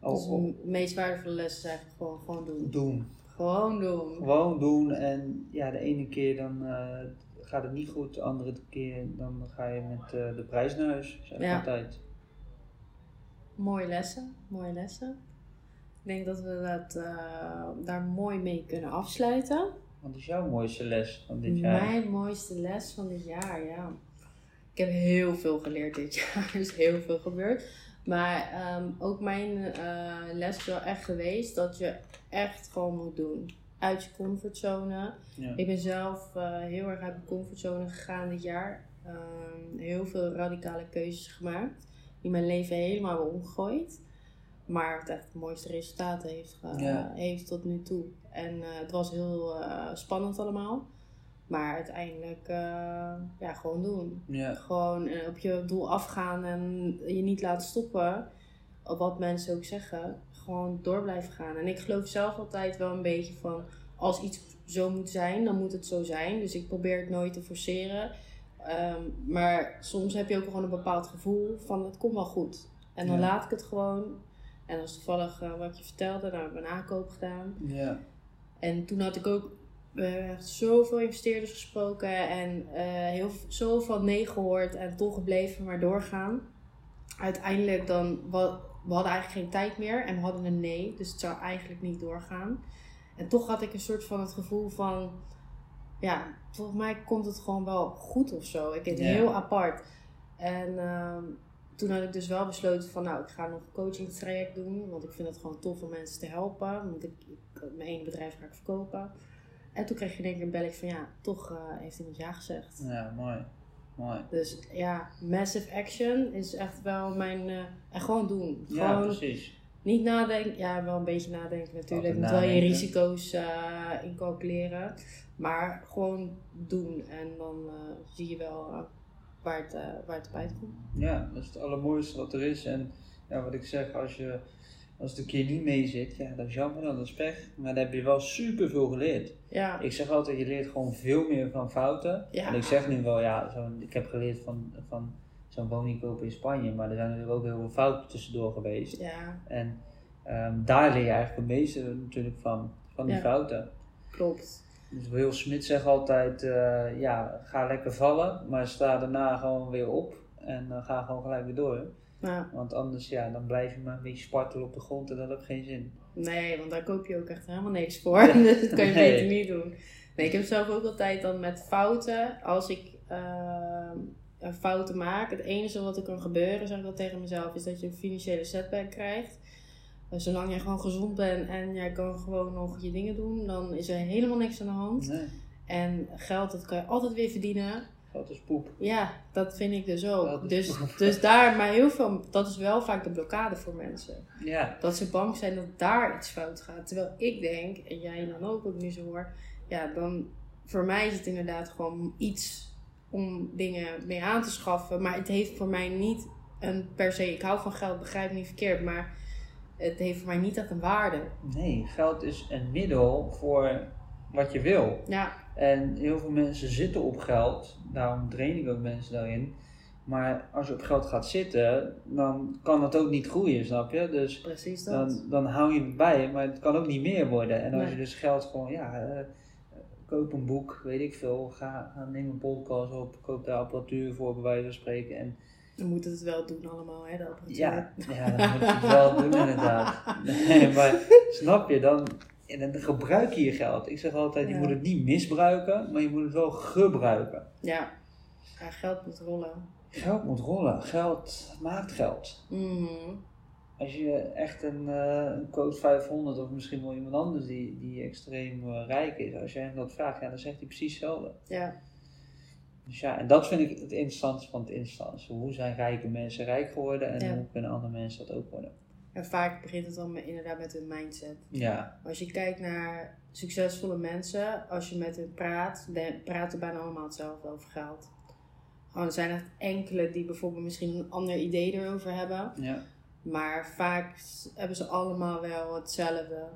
Oh, dus oh, de meest waardevolle les is eigenlijk gewoon, gewoon doen. doen. Gewoon doen. Gewoon doen en ja, de ene keer dan eh, gaat het niet goed, de andere keer dan ga je met de prijs naar huis, zeg Ja. altijd. Mooie lessen, mooie lessen. Ik denk dat we dat, eh, daar mooi mee kunnen afsluiten. Wat is jouw mooiste les van dit jaar? Mijn mooiste les van dit jaar, ja. Ik heb heel veel geleerd dit jaar. Er is heel veel gebeurd. Maar ehm, ook mijn eh, les is wel echt geweest dat je echt gewoon moet doen. Uit je comfortzone. Ja. Ik ben zelf eh, heel erg uit mijn comfortzone gegaan dit jaar. Ehm, heel veel radicale keuzes gemaakt. Die mijn leven helemaal hebben omgegooid. Maar het echt de mooiste resultaten heeft, Ja. heeft tot nu toe. En eh, het was heel eh, spannend allemaal. Maar uiteindelijk, eh, ja, gewoon doen. Ja. Gewoon op je doel afgaan en je niet laten stoppen. Op wat mensen ook zeggen. Gewoon door blijven gaan. En ik geloof zelf altijd wel een beetje van... Als iets zo moet zijn, dan moet het zo zijn. Dus ik probeer het nooit te forceren. Ehm, maar soms heb je ook gewoon een bepaald gevoel van het komt wel goed. En dan Ja. laat ik het gewoon. En is toevallig eh, wat ik je vertelde, daar hebben we een aankoop gedaan. Ja. En toen had ik ook echt zoveel investeerders gesproken en eh, heel, zoveel nee gehoord en toch gebleven maar doorgaan. Uiteindelijk dan, we, we hadden eigenlijk geen tijd meer en we hadden een nee, dus het zou eigenlijk niet doorgaan. En toch had ik een soort van het gevoel van, ja, volgens mij komt het gewoon wel goed of zo. Ik het Ja. heel apart. En ehm, toen had ik dus wel besloten van, nou, ik ga nog een coachingstraject doen. Want ik vind het gewoon tof om mensen te helpen. Want ik, ik mijn ene bedrijf ga ik verkopen. En toen kreeg je denk ik een belletje van, ja, toch eh, heeft iemand ja gezegd. Ja, mooi. Mooi. Dus ja, massive action is echt wel mijn... eh, en gewoon doen. Ja, precies. Niet nadenken. Ja, wel een beetje nadenken natuurlijk. Je moet wel je risico's eh incalculeren. Maar gewoon doen. En dan eh, zie je wel eh, waar, het, waar het op uitkomt. Ja, dat is het allermooiste wat er is. En ja, wat ik zeg, als, je, als het een keer niet mee zit, ja, dat is jammer, dat is pech. Maar dan heb je wel super veel geleerd. Ja, Ik zeg altijd, je leert gewoon veel meer van fouten. Ja. En ik zeg nu wel, ja, zo'n ik heb geleerd van, van zo'n woning kopen in Spanje. Maar er zijn natuurlijk ook heel veel fouten tussendoor geweest. ja, En ehm, daar leer je eigenlijk het meeste natuurlijk van, van die Ja. fouten. klopt. Dus Will Smith zegt altijd, eh, ja, ga lekker vallen, maar sta daarna gewoon weer op en eh, ga gewoon gelijk weer door. Ja, Want anders, ja, dan blijf je maar een beetje spartelen op de grond en dat heeft geen zin. nee, want daar koop je ook echt helemaal niks voor. dus dat kan je Nee. beter niet doen. Nee, ik heb zelf ook altijd dan met fouten. Als ik ehm, fouten maak, het enige wat er kan gebeuren, zeg ik dat tegen mezelf, is dat je een financiële setback krijgt. Eh, zolang jij gewoon gezond bent en jij kan gewoon nog je dingen doen, dan is er helemaal niks aan de hand. Nee, En geld, dat kan je altijd weer verdienen. dat is poep. Ja, dat vind ik dus ook. Dus, poep. dus daar, maar heel veel, dat is wel vaak de blokkade voor mensen. Ja, Dat ze bang zijn dat daar iets fout gaat. Terwijl ik denk, en jij dan ook, ook nu zo hoor, ja, dan voor mij is het inderdaad gewoon iets om dingen mee aan te schaffen. Maar het heeft voor mij niet een per se, ik hou van geld, begrijp me niet verkeerd, maar het heeft voor mij niet echt een waarde. nee, geld is een middel voor wat je wil. Ja, En heel veel mensen zitten op geld, daarom train ik ook mensen daarin. Maar als je op geld gaat zitten, dan kan het ook niet groeien, snap je? Dus precies dat. dan, dan hou je het bij, maar het kan ook niet meer worden. En als Nee. je dus geld gewoon, ja, eh, koop een boek, weet ik veel, ga, neem een podcast op, koop daar apparatuur voor, bij wijze van spreken. En We moeten het wel doen allemaal, hè, de apparatuur. ja, ja dan moet het wel doen inderdaad. Nee, maar snap je, dan, en dan gebruik je je geld. Ik zeg altijd, je Ja. moet het niet misbruiken, maar je moet het wel gebruiken. Ja. Ja, geld moet rollen. Geld moet rollen, geld maakt geld. Mhm. Als je echt een, een coach 500 of misschien wel iemand anders die, die extreem eh, rijk is, als je hem dat vraagt, ja, dan zegt hij precies hetzelfde. Ja, Dus ja, en dat vind ik het interessante van het interessante. Hoe zijn rijke mensen rijk geworden en Ja. hoe kunnen andere mensen dat ook worden? en vaak begint het dan met, inderdaad met hun mindset. Ja, Als je kijkt naar succesvolle mensen, als je met hen praat, de, praten bijna allemaal hetzelfde over geld. Gewoon, er zijn echt enkele die bijvoorbeeld misschien een ander idee erover hebben. ja. Maar vaak hebben ze allemaal wel hetzelfde.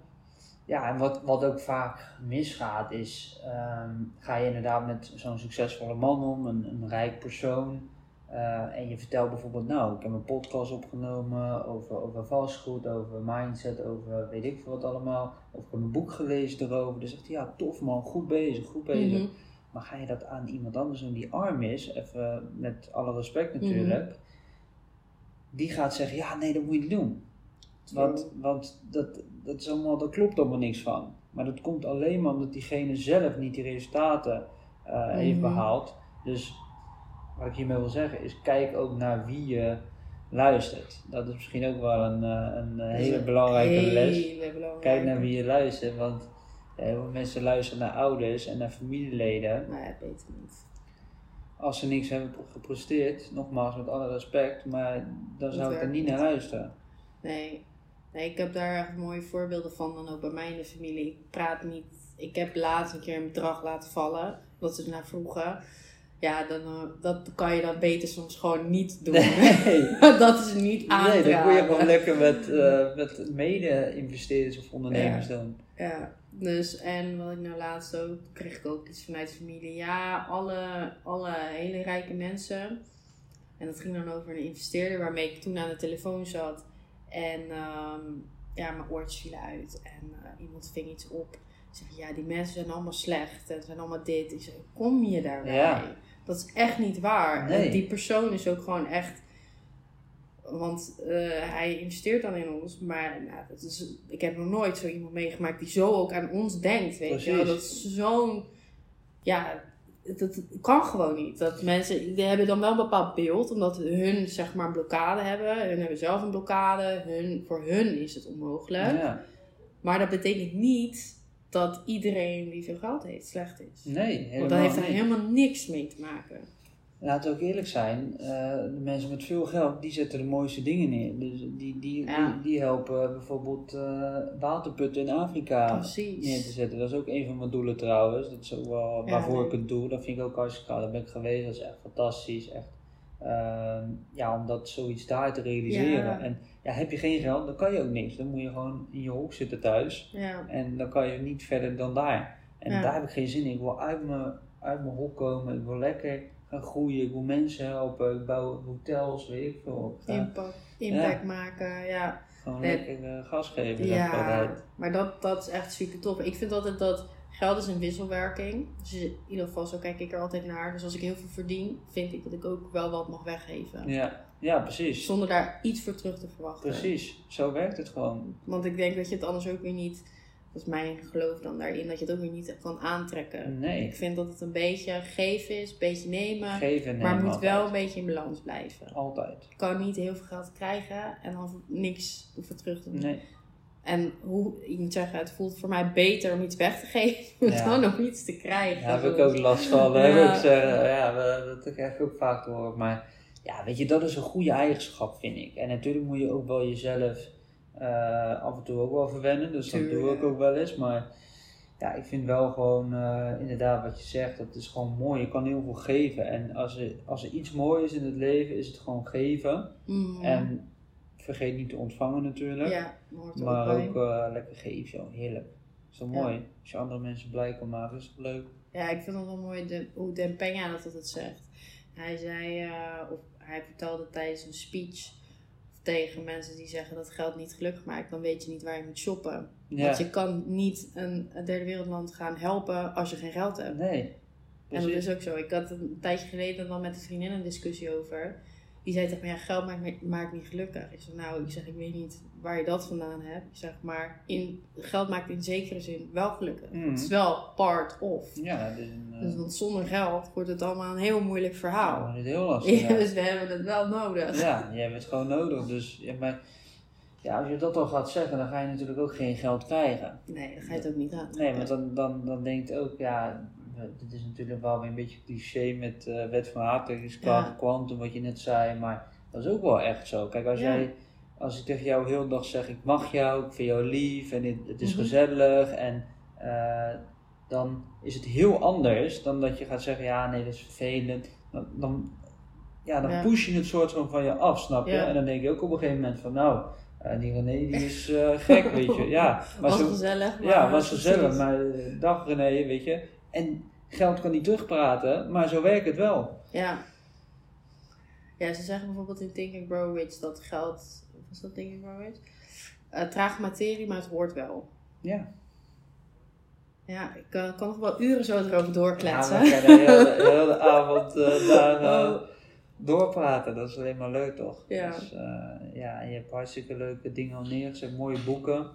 Ja, en wat, wat ook vaak misgaat is, ehm, ga je inderdaad met zo'n succesvolle man om, een, een rijk persoon, eh, en je vertelt bijvoorbeeld, nou, ik heb een podcast opgenomen over, over vastgoed, over mindset, over weet ik veel wat allemaal, of ik heb een boek gelezen erover, dan zegt hij, ja, tof man, goed bezig, goed bezig. Mhm. Maar ga je dat aan iemand anders doen die arm is, even met alle respect natuurlijk, die gaat zeggen, ja, nee, dat moet je niet doen. Want, want dat, dat, is allemaal, dat klopt allemaal niks van. Maar dat komt alleen maar omdat diegene zelf niet die resultaten eh, heeft Mhm. behaald. Dus wat ik hiermee wil zeggen is, kijk ook naar wie je luistert. Dat is misschien ook wel een, eh, een eh, hele belangrijke Hele les. belangrijke. Kijk naar wie je luistert, want ja, heel veel mensen luisteren naar ouders en naar familieleden. Maar ja, beter niet. Als ze niks hebben gepresteerd, nogmaals met alle respect, maar dan zou ik er niet naar luisteren. Nee. nee, ik heb daar echt mooie voorbeelden van. Dan ook bij mij in de familie. Ik praat niet. Ik heb laatst een keer een bedrag laten vallen. Wat ze naar vroegen. Ja, dan, eh, dat kan je dan beter soms gewoon niet doen. Nee. dat is niet aan Nee, dat moet je gewoon lekker met, eh, met mede-investeerders of ondernemers doen. Ja, Dus, en wat ik nou laatst ook, kreeg ik ook iets vanuit de familie. Ja, alle, alle hele rijke mensen. En dat ging dan over een investeerder waarmee ik toen aan de telefoon zat. En ehm, ja, mijn oortjes vielen uit. En eh, iemand ving iets op. Ik zeg, ja, die mensen zijn allemaal slecht. En zijn allemaal dit. Ik zeg, kom je daarbij? Ja. Dat is echt niet waar. Nee. En die persoon is ook gewoon echt... Want eh, hij investeert dan in ons. Maar nou, dat is, ik heb nog nooit zo iemand meegemaakt die zo ook aan ons denkt. Weet je wel? Dat is zo'n... Ja, dat, kan gewoon niet. Dat mensen, die hebben dan wel een bepaald beeld. Omdat hun zeg maar blokkade hebben. Hun hebben zelf een blokkade. Hun, voor hun is het onmogelijk. Ja. Maar dat betekent niet dat iedereen die veel geld heeft slecht is. Nee, Want helemaal dat heeft er helemaal niks mee te maken. Laten we ook eerlijk zijn, eh, de mensen met veel geld, die zetten de mooiste dingen neer. Dus die, die, Ja. die, die helpen bijvoorbeeld eh, waterputten in Afrika Precies. neer te zetten. Dat is ook een van mijn doelen trouwens. Dat is ook wel Ja, waarvoor ik het doe. Dat vind ik ook hartstikke gaaf. Daar ben ik geweest, dat is echt fantastisch. Echt, ehm, ja, om dat zoiets daar te realiseren. Ja. En ja, heb je geen geld, dan kan je ook niks. Dan moet je gewoon in je hoek zitten thuis. Ja, En dan kan je niet verder dan daar. En daar heb ik geen zin in. Ik wil uit mijn, uit mijn hok komen. Ik wil lekker gaan groeien. Ik wil mensen helpen. Ik bouw hotels, weet ik veel. Impact, impact maken. Ja, gewoon Nee. lekker eh, gas geven. ja maar dat, dat is echt super tof. Ik vind altijd dat geld is een wisselwerking. Dus in ieder geval, zo kijk ik er altijd naar. Dus als ik heel veel verdien, vind ik dat ik ook wel wat mag weggeven. Ja. ja, precies. Zonder daar iets voor terug te verwachten. Precies. Zo werkt het gewoon. Want ik denk dat je het anders ook weer niet, dat is mijn geloof dan daarin, dat je het ook weer niet kan aantrekken. Ik Nee. vind dat het een beetje geven is, een beetje nemen. Geven en maar nemen moet wel een beetje in balans blijven. Altijd. Je kan niet heel veel geld krijgen en dan niks hoeven terug te doen. Nee. En hoe, ik moet zeggen, het voelt voor mij beter om iets weg te geven Ja. dan om iets te krijgen. Daar heb ik ook last van. Dat, Ja. heb ik zeggen. Ja, dat krijg ik ook vaak te horen. Maar ja, weet je, dat is een goede eigenschap, vind ik. En natuurlijk moet je ook wel jezelf eh, af en toe ook wel verwennen. Dus dat doe ik ook wel eens. Maar ja, ik vind wel gewoon eh, inderdaad wat je zegt, dat is gewoon mooi. Je kan heel veel geven. En als er, als er iets moois is in het leven, is het gewoon geven. Mm. En vergeet niet te ontvangen natuurlijk. ja, hoort maar ook eh, lekker geven, joh. heerlijk. Is Ja. mooi? Als je andere mensen blij kan maken, is het leuk. Ja, ik vind het wel mooi de, hoe Den Peña dat het zegt. Hij zei, of hij vertelde tijdens een speech tegen mensen die zeggen dat geld niet gelukkig maakt, dan weet je niet waar je moet shoppen. Ja. Want je kan niet een, derde wereldland gaan helpen als je geen geld hebt. Nee. En dat is ook zo. Ik had een tijdje geleden dan met een vriendin een discussie over. Die zei tegen me, ja, geld maakt, me- maakt niet gelukkig. Ik zeg, nou, ik zeg, ik weet niet waar je dat vandaan hebt. Ik zeg, maar in, geld maakt in zekere zin wel gelukkig. Mhm. Het is wel part of. Ja, een, eh, Dus want zonder geld wordt het allemaal een heel moeilijk verhaal. is heel lastig. Ja, Ja, dus we hebben het wel nodig. ja je hebt het gewoon nodig. Dus ja, maar, ja, als je dat al gaat zeggen, dan ga je natuurlijk ook geen geld krijgen. Nee, dan ga je het ook niet aan. Nee, want dan, dan, dan denkt ook, ja, dit is natuurlijk wel weer een beetje cliché met eh wet van aantrekkingskracht, Ja. quantum, wat je net zei, maar dat is ook wel echt zo. Kijk, als jij, als ik tegen jou heel de dag zeg, ik mag jou, ik vind jou lief en het, het is Mhm. gezellig en eh, dan is het heel anders dan dat je gaat zeggen, ja, nee, dat is vervelend. Dan, dan, ja, dan Ja. push je het soort van van je af, snap je? Ja. En dan denk je ook op een gegeven moment van, nou, eh, die René die is gek, weet je. Ja, maar was zo, gezellig. Maar ja, was gezellig, maar dag René, weet je. En geld kan niet terugpraten, maar zo werkt het wel. Ja. Ja, ze zeggen bijvoorbeeld in Think and Grow Rich dat geld... Was dat Think and Grow Rich? Eh trage materie, maar het hoort wel. Ja. Ja, ik kan, kan nog wel uren zo erover Ja, doorkletsen. we kunnen de hele, avond eh, daar eh, Oh. doorpraten. Dat is alleen maar leuk, toch? Ja. Dus, ja, en je hebt hartstikke leuke dingen al neergezet, mooie boeken.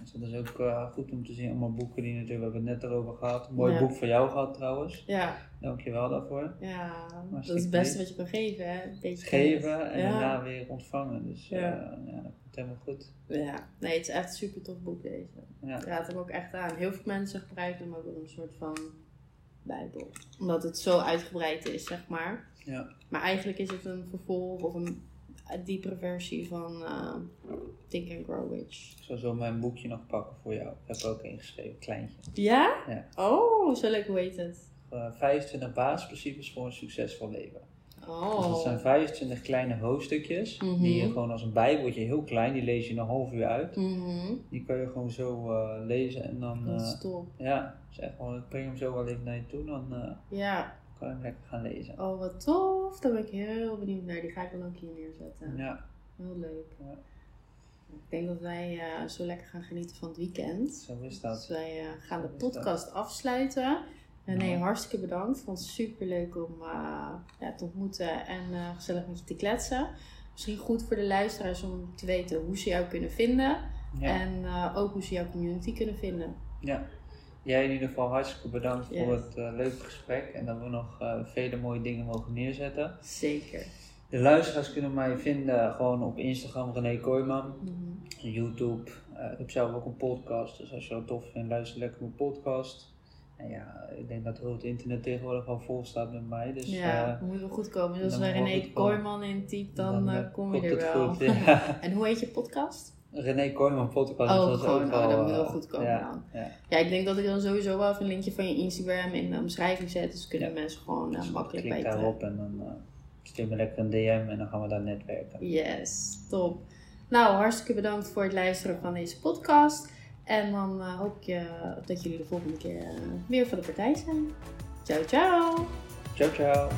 Dus dat is ook eh, goed om te zien, allemaal boeken die natuurlijk, we hebben het net erover gehad. Mooi Ja. boek van jou gehad trouwens. Ja, Dankjewel daarvoor. ja, dat is het beste wat je kan geven, hè? Een beetje Geven en Ja. daarna weer ontvangen. Dus Ja. ja. ja, dat komt helemaal goed. Ja, nee, het is echt een super tof boek deze. Ja. Ik raad hem ook echt aan. Heel veel mensen gebruiken hem ook als een soort van bijbel. Omdat het zo uitgebreid is, zeg maar. Ja. Maar eigenlijk is het een vervolg of een diepere versie van eh, Think and Grow Rich. Ik zal zo mijn boekje nog pakken voor jou. Ik heb ook ingeschreven, kleintje. Ja? Ja. Oh, zo leuk, hoe heet het? Eh, 25 basisprincipes voor een succesvol leven. Oh. Dus dat zijn 25 kleine hoofdstukjes. Mhm. Die je gewoon als een bijbeltje, heel klein, die lees je in een half uur uit. Mhm. Die kan je gewoon zo eh, lezen en dan, Dat is eh, top. ja, zeg gewoon, ik breng hem zo wel even naar je toe, dan eh, Ja, lekker gaan lezen. oh wat tof. Daar ben ik heel benieuwd naar. Die ga ik dan ook hier neerzetten. Ja, Heel leuk. Ja. Ik denk dat wij eh, zo lekker gaan genieten van het weekend. zo is Dus dat. wij eh, gaan de dat. podcast afsluiten. En nee, Ja. hartstikke bedankt. Vond het super leuk om eh, ja, te ontmoeten en eh, gezellig met je te kletsen. Misschien goed voor de luisteraars om te weten hoe ze jou kunnen vinden. Ja. En eh, ook hoe ze jouw community kunnen vinden. ja. Jij in ieder geval hartstikke bedankt Yes. voor het eh, leuke gesprek en dat we nog eh, vele mooie dingen mogen neerzetten. Zeker. De luisteraars kunnen mij vinden gewoon op Instagram René Kooijman, Mhm. YouTube. Eh, ik heb zelf ook een podcast, dus als je dat tof vindt, luister lekker mijn podcast. En ja, ik denk dat heel het internet tegenwoordig al vol staat met mij. Dus, ja, dat moet wel goed komen. Dus als wel René. Kooijman intypt, dan, dan, kom je er wel. goed. Ja. en hoe heet je podcast? René Kooijman podcast. Oh, dat gewoon, ook oh, dat wel, moet wel eh, goed komen ja, dan. Ja. Ja, ik denk dat ik dan sowieso wel even een linkje van je Instagram in de omschrijving zet. Dus kunnen Ja. mensen gewoon eh, Dus makkelijk klik bij te daarop en dan eh stuur me lekker een DM en dan gaan we daar netwerken. Yes, top. Nou, hartstikke bedankt voor het luisteren van deze podcast. En dan eh, hoop ik dat jullie de volgende keer weer van de partij zijn. Ciao, ciao! Ciao, ciao.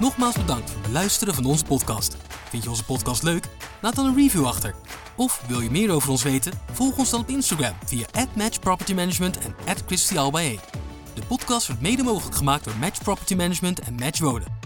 Nogmaals bedankt voor het luisteren van onze podcast. Vind je onze podcast leuk? Laat dan een review achter. Of wil je meer over ons weten? Volg ons dan op Instagram via @matchpropertymanagement en @christyalbae. De podcast wordt mede mogelijk gemaakt door Match Property Management en Match Wonen.